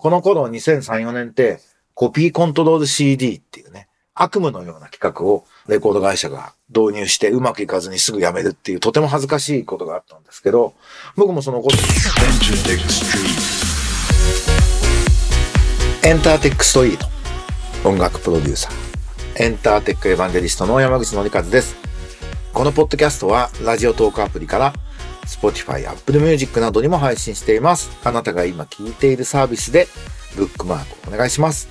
この頃2003、4年ってコピーコントロール CD っていうね、悪夢のような企画をレコード会社が導入してうまくいかずにすぐやめるっていうとても恥ずかしいことがあったんですけど、僕もそのこと、エンターテックストリート、音楽プロデューサー、エンターテックエヴァンジェリストの山口のりかずです。このポッドキャストはラジオトークアプリから Spotify、Apple Music などにも配信しています。あなたが今聞いているサービスでブックマークお願いします。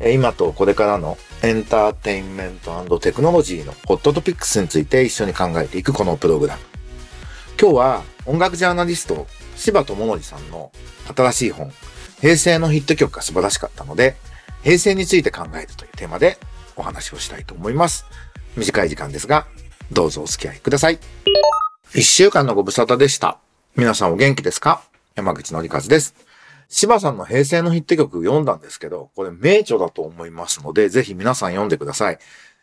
今とこれからのエンターテインメントテクノロジーのホットトピックスについて一緒に考えていくこのプログラム。今日は音楽ジャーナリスト柴智則さんの新しい本、平成のヒット曲が素晴らしかったので、平成について考えるというテーマでお話をしたいと思います。短い時間ですが、どうぞお付き合いください。一週間のご無沙汰でした。皆さんお元気ですか？山口のりかずです。柴さんの平成のヒット曲読んだんですけど、これ名著だと思いますので、ぜひ皆さん読んでください。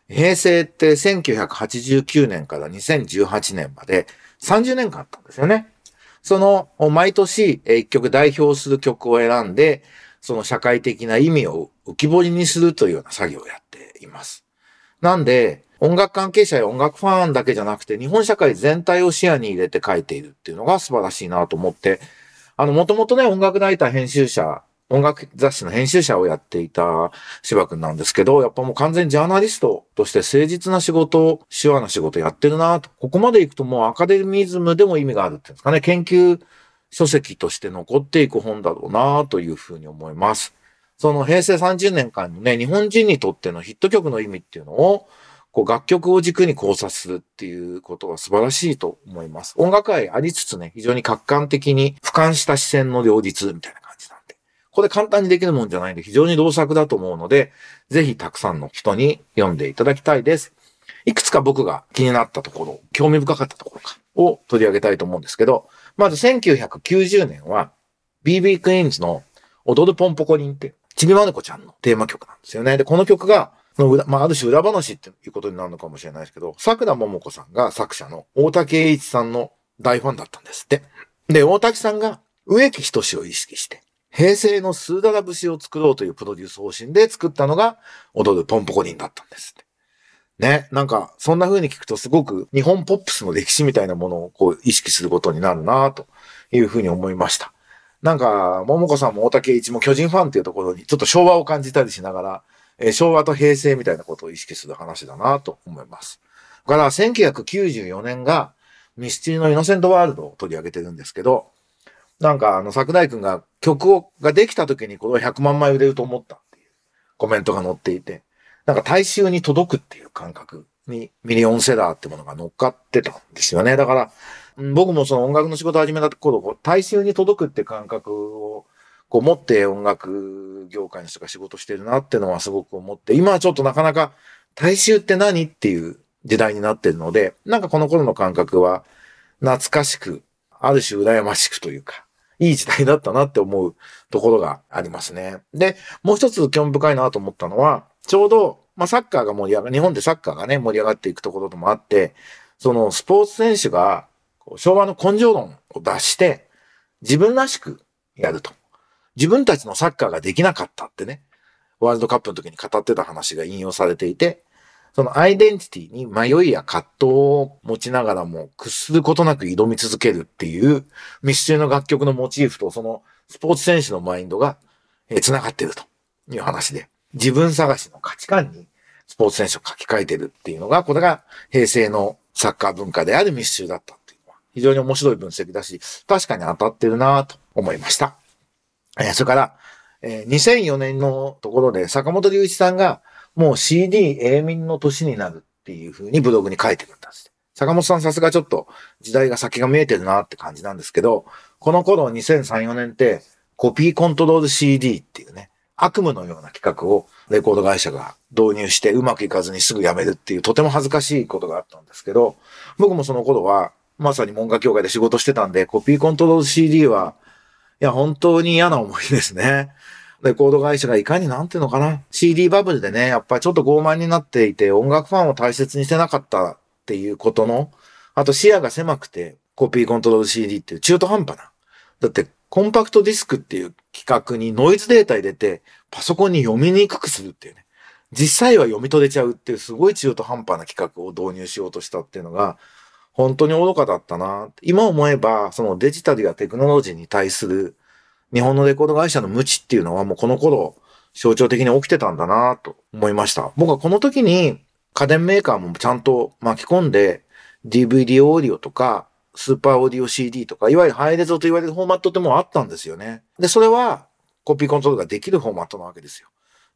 平成って1989年から2018年まで30年間あったんですよね。その毎年一曲代表する曲を選んで、その社会的な意味を浮き彫りにするというような作業をやっています。なんで、音楽関係者や音楽ファンだけじゃなくて、日本社会全体を視野に入れて書いているっていうのが素晴らしいなと思って、あの、もともとね、音楽ライター編集者、音楽雑誌の編集者をやっていた芝くんなんですけど、やっぱもう完全ジャーナリストとして誠実な仕事、手話な仕事やってるなと。ここまで行くともうアカデミズムでも意味があるっていうんですかね。研究書籍として残っていく本だろうなというふうに思います。その平成30年間のね、日本人にとってのヒット曲の意味っていうのを、こう楽曲を軸に考察するっていうことは素晴らしいと思います。音楽愛ありつつね、非常に客観的に俯瞰した視線の両立みたいな感じなんで。これ簡単にできるもんじゃないんで非常に動作だと思うので、ぜひたくさんの人に読んでいただきたいです。いくつか僕が気になったところ、興味深かったところか、を取り上げたいと思うんですけど、まず1990年は、BB クイーンズの踊るポンポコリンって、ちびまる子ちゃんのテーマ曲なんですよね。で、この曲がの裏、まあ、ある種裏話っていうことになるのかもしれないですけど、桜桃子さんが作者の大竹栄一さんの大ファンだったんですって。で、大竹さんが植木仁を意識して、平成のスーダラ節を作ろうというプロデュース方針で作ったのが、踊るポンポコリンだったんですって。ね、なんか、そんな風に聞くとすごく日本ポップスの歴史みたいなものをこう意識することになるなという風に思いました。なんか、桃子さんも大竹一も巨人ファンっていうところにちょっと昭和を感じたりしながら、えー、昭和と平成みたいなことを意識する話だなと思います。だから1994年がミスチルのイノセントワールドを取り上げてるんですけど、なんかあの桜井くんが曲を、ができた時にこれは100万枚売れると思ったっていうコメントが載っていて、なんか大衆に届くっていう感覚にミリオンセラーってものが乗っかってたんですよね。だから、僕もその音楽の仕事を始めた頃、大衆に届くって感覚をこう持って音楽業界の人が仕事してるなってのはすごく思って、今はちょっとなかなか大衆って何っていう時代になってるので、なんかこの頃の感覚は懐かしく、ある種羨ましくというか、いい時代だったなって思うところがありますね。で、もう一つ興味深いなと思ったのは、ちょうど、まあサッカーが盛り上が日本でサッカーがね、盛り上がっていくところともあって、そのスポーツ選手が昭和の根性論を出して、自分らしくやると。自分たちのサッカーができなかったってね、ワールドカップの時に語ってた話が引用されていて、そのアイデンティティに迷いや葛藤を持ちながらも屈することなく挑み続けるっていう密集の楽曲のモチーフとそのスポーツ選手のマインドが繋がってるという話で、自分探しの価値観にスポーツ選手を書き換えてるっていうのが、これが平成のサッカー文化である密集だったっていうのは非常に面白い分析だし、確かに当たってるなと思いました。え、それから、え、2004年のところで坂本龍一さんがもう CD 永民の年になるっていう風にブログに書いてるんです。坂本さんさすがちょっと時代が先が見えてるなって感じなんですけど、この頃2003、4年ってコピーコントロール CD っていうね、悪夢のような企画をレコード会社が導入してうまくいかずにすぐ辞めるっていうとても恥ずかしいことがあったんですけど、僕もその頃はまさに文化協会で仕事してたんで、コピーコントロール CD はいや、本当に嫌な思いですね。レコード会社がいかになんていうのかな。CD バブルでね、やっぱりちょっと傲慢になっていて、音楽ファンを大切にしてなかったっていうことの、あと視野が狭くて、コピーコントロール CD っていう中途半端な。だって、コンパクトディスクっていう企画にノイズデータ入れて、パソコンに読みにくくするっていうね。実際は読み取れちゃうっていうすごい中途半端な企画を導入しようとしたっていうのが、本当に愚かだったな。今思えば、そのデジタルやテクノロジーに対する日本のレコード会社の無知っていうのはもうこの頃象徴的に起きてたんだなと思いました。僕はこの時に家電メーカーもちゃんと巻き込んで DVD オーディオとかスーパーオーディオ CD とか、いわゆるハイレゾと言われるフォーマットってもうあったんですよね。で、それはコピーコントロールができるフォーマットなわけですよ。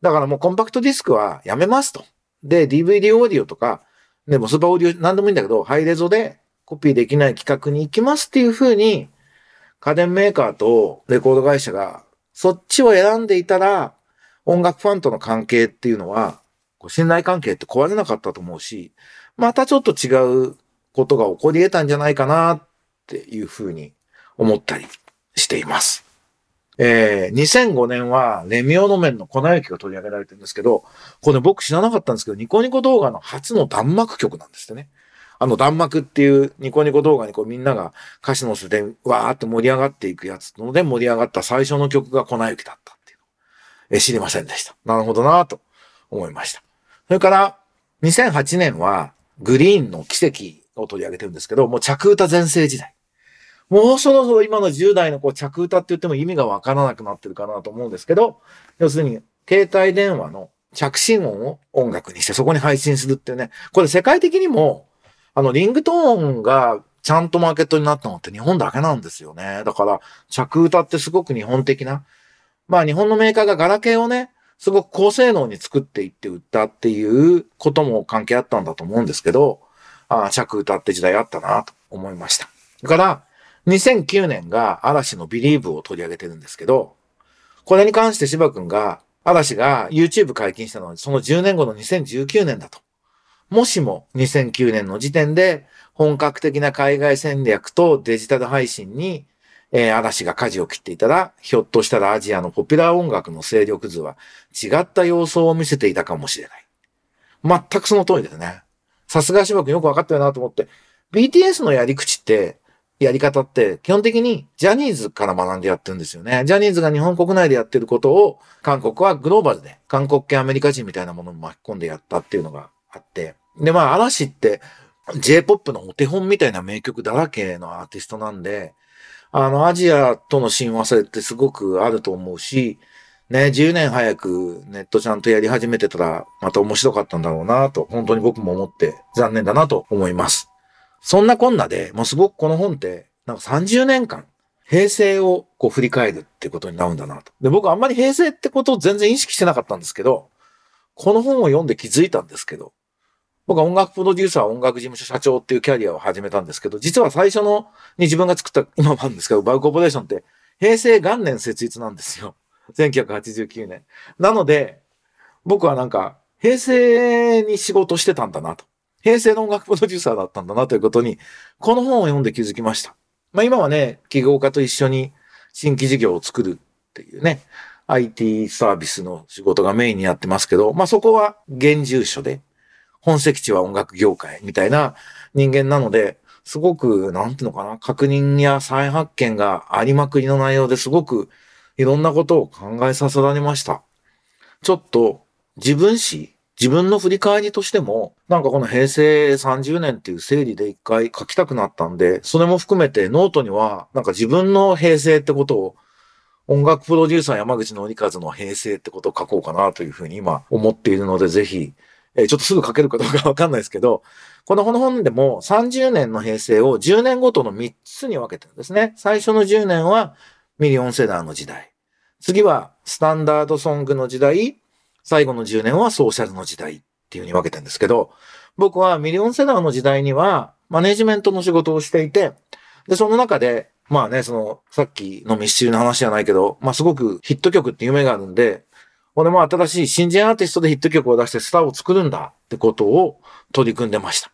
だからもうコンパクトディスクはやめますと。で、DVD オーディオとか、でもスーパーオーディオ何でもいいんだけど、ハイレゾでコピーできない規格に行きますっていう風に、家電メーカーとレコード会社がそっちを選んでいたら、音楽ファンとの関係っていうのは、信頼関係って壊れなかったと思うし、またちょっと違うことが起こり得たんじゃないかなっていうふうに思ったりしています。えー、2005年はレミオの面の粉雪が取り上げられてるんですけど、これ僕知らなかったんですけど、ニコニコ動画の初の弾幕曲なんですってね。あの弾幕っていうニコニコ動画にこうみんなが歌詞のせてわーって盛り上がっていくやつので盛り上がった最初の曲が粉雪だったっていうのえ知りませんでした。なるほどなと思いました。それから2008年はグリーンの奇跡を取り上げてるんですけど、もう着歌全盛時代。もうそろそろ今の10代のこう着歌って言っても意味がわからなくなってるかなと思うんですけど、要するに携帯電話の着信音を音楽にしてそこに配信するっていうね、これ世界的にも、あのリングトーンがちゃんとマーケットになったのって日本だけなんですよね。だから着歌ってすごく日本的な。まあ日本のメーカーがガラケーをね、すごく高性能に作っていって売ったっていうことも関係あったんだと思うんですけど、ああ着歌って時代あったなと思いました。だから、2009年が嵐の Believe を取り上げてるんですけど、これに関して芝くんが、嵐が YouTube 解禁したのはその10年後の2019年だと。もしも2009年の時点で本格的な海外戦略とデジタル配信に、えー、嵐が舵を切っていたら、ひょっとしたらアジアのポピュラー音楽の勢力図は違った様相を見せていたかもしれない。全くその通りですね。さすが芝君よくわかったよなと思って、BTS のやり口って、やり方って、基本的にジャニーズから学んでやってるんですよね。ジャニーズが日本国内でやってることを、韓国はグローバルで、韓国系アメリカ人みたいなものを巻き込んでやったっていうのがあって。で、まあ、嵐って、J-POP のお手本みたいな名曲だらけのアーティストなんで、あの、アジアとの親和性ってすごくあると思うし、ね、10年早くネットちゃんとやり始めてたら、また面白かったんだろうなと、本当に僕も思って残念だなと思います。そんなこんなで、もうすごくこの本って、なんか30年間、平成をこう振り返るってことになるんだなと。で、僕あんまり平成ってことを全然意識してなかったんですけど、この本を読んで気づいたんですけど、僕は音楽プロデューサー、音楽事務所社長っていうキャリアを始めたんですけど、実は最初のに自分が作った、今もあるんですけど、バウコーポレーションって平成元年設立なんですよ。1989年。なので、僕はなんか、平成に仕事してたんだなと。平成の音楽プロデューサーだったんだなということに、この本を読んで気づきました。まあ今はね、企業家と一緒に新規事業を作るっていうね、IT サービスの仕事がメインにやってますけど、まあそこは現住所で、本籍地は音楽業界みたいな人間なので、すごく、なんていうのかな、確認や再発見がありまくりの内容ですごくいろんなことを考えさせられました。ちょっと自分史、自分の振り返りとしても、なんかこの平成30年っていう整理で一回書きたくなったんで、それも含めてノートには、なんか自分の平成ってことを、音楽プロデューサー山口のりかずの平成ってことを書こうかなというふうに今思っているので、ぜひ、え、ちょっとすぐ書けるかどうかわかんないですけど、この本でも30年の平成を10年ごとの3つに分けてるんですね。最初の10年はミリオンセラーの時代。次はスタンダードソングの時代。最後の10年はソーシャルの時代っていう風に分けてんですけど、僕はミリオンセラーの時代にはマネジメントの仕事をしていて、で、その中で、まあね、その、さっきのミスチルの話じゃないけど、まあすごくヒット曲って夢があるんで、俺も新しい新人アーティストでヒット曲を出してスターを作るんだってことを取り組んでました。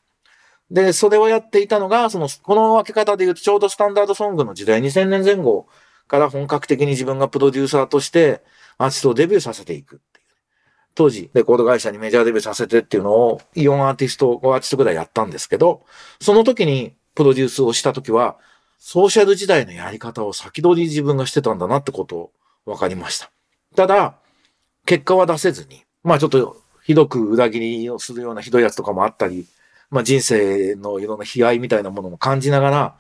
で、それをやっていたのが、その、この分け方で言うとちょうどスタンダードソングの時代、2000年前後から本格的に自分がプロデューサーとしてアーティストをデビューさせていく。当時、レコード会社にメジャーデビューさせてっていうのを4アーティスト、5アーティストぐらいやったんですけど、その時にプロデュースをした時は、ソーシャル時代のやり方を先取り自分がしてたんだなってことを分かりました。ただ、結果は出せずに、まあちょっとひどく裏切りをするようなひどいやつとかもあったり、まあ人生のいろんな悲哀みたいなものも感じながら、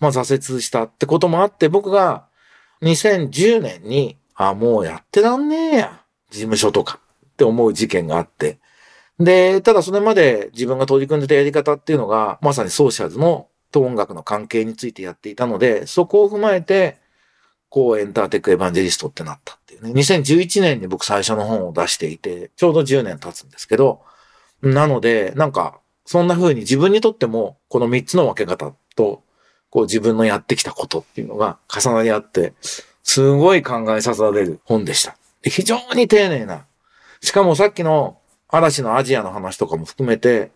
まあ挫折したってこともあって、僕が2010年に、あ、もうやってらんねえや。事務所とかって思う事件があって。で、ただそれまで自分が取り組んでたやり方っていうのが、まさにソーシャルズのと音楽の関係についてやっていたので、そこを踏まえて、こうエンターテックエヴァンジェリストってなったっていうね。2011年に僕最初の本を出していて、ちょうど10年経つんですけど、なので、なんか、そんな風に自分にとっても、この3つの分け方と、こう自分のやってきたことっていうのが重なり合って、すごい考えさせられる本でした。非常に丁寧な。しかもさっきの嵐のアジアの話とかも含めて、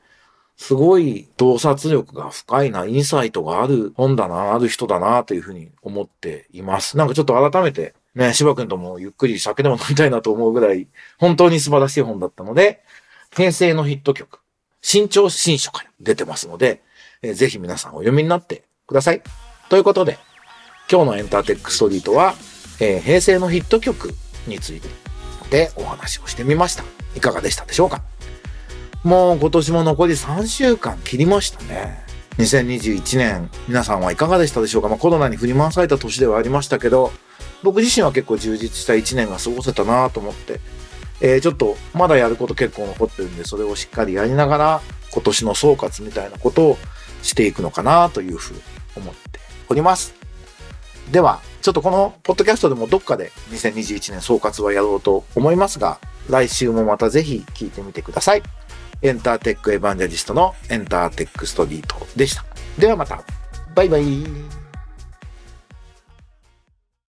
すごい洞察力が深いな、インサイトがある本だな、ある人だな、というふうに思っています。なんかちょっと改めて、ね、芝君ともゆっくり酒でも飲みたいなと思うぐらい、本当に素晴らしい本だったので、平成のヒット曲、新潮新書から出てますので、えー、ぜひ皆さんお読みになってください。ということで、今日のエンターテックストリートは、えー、平成のヒット曲についてでお話をしてみました。いかがでしたでしょうか？もう今年も残り3週間切りましたね。2021年、皆さんはいかがでしたでしょうか？まあコロナに振り回された年ではありましたけど、僕自身は結構充実した1年が過ごせたなと思って、えー、ちょっとまだやること結構残ってるんで、それをしっかりやりながら、今年の総括みたいなことをしていくのかなというふうに思っております。では、ちょっとこのポッドキャストでもどっかで2021年総括はやろうと思いますが、来週もまたぜひ聞いてみてください。エンターテックエヴァンジャリストのエンターテックストリートでした。ではまた。バイバイ。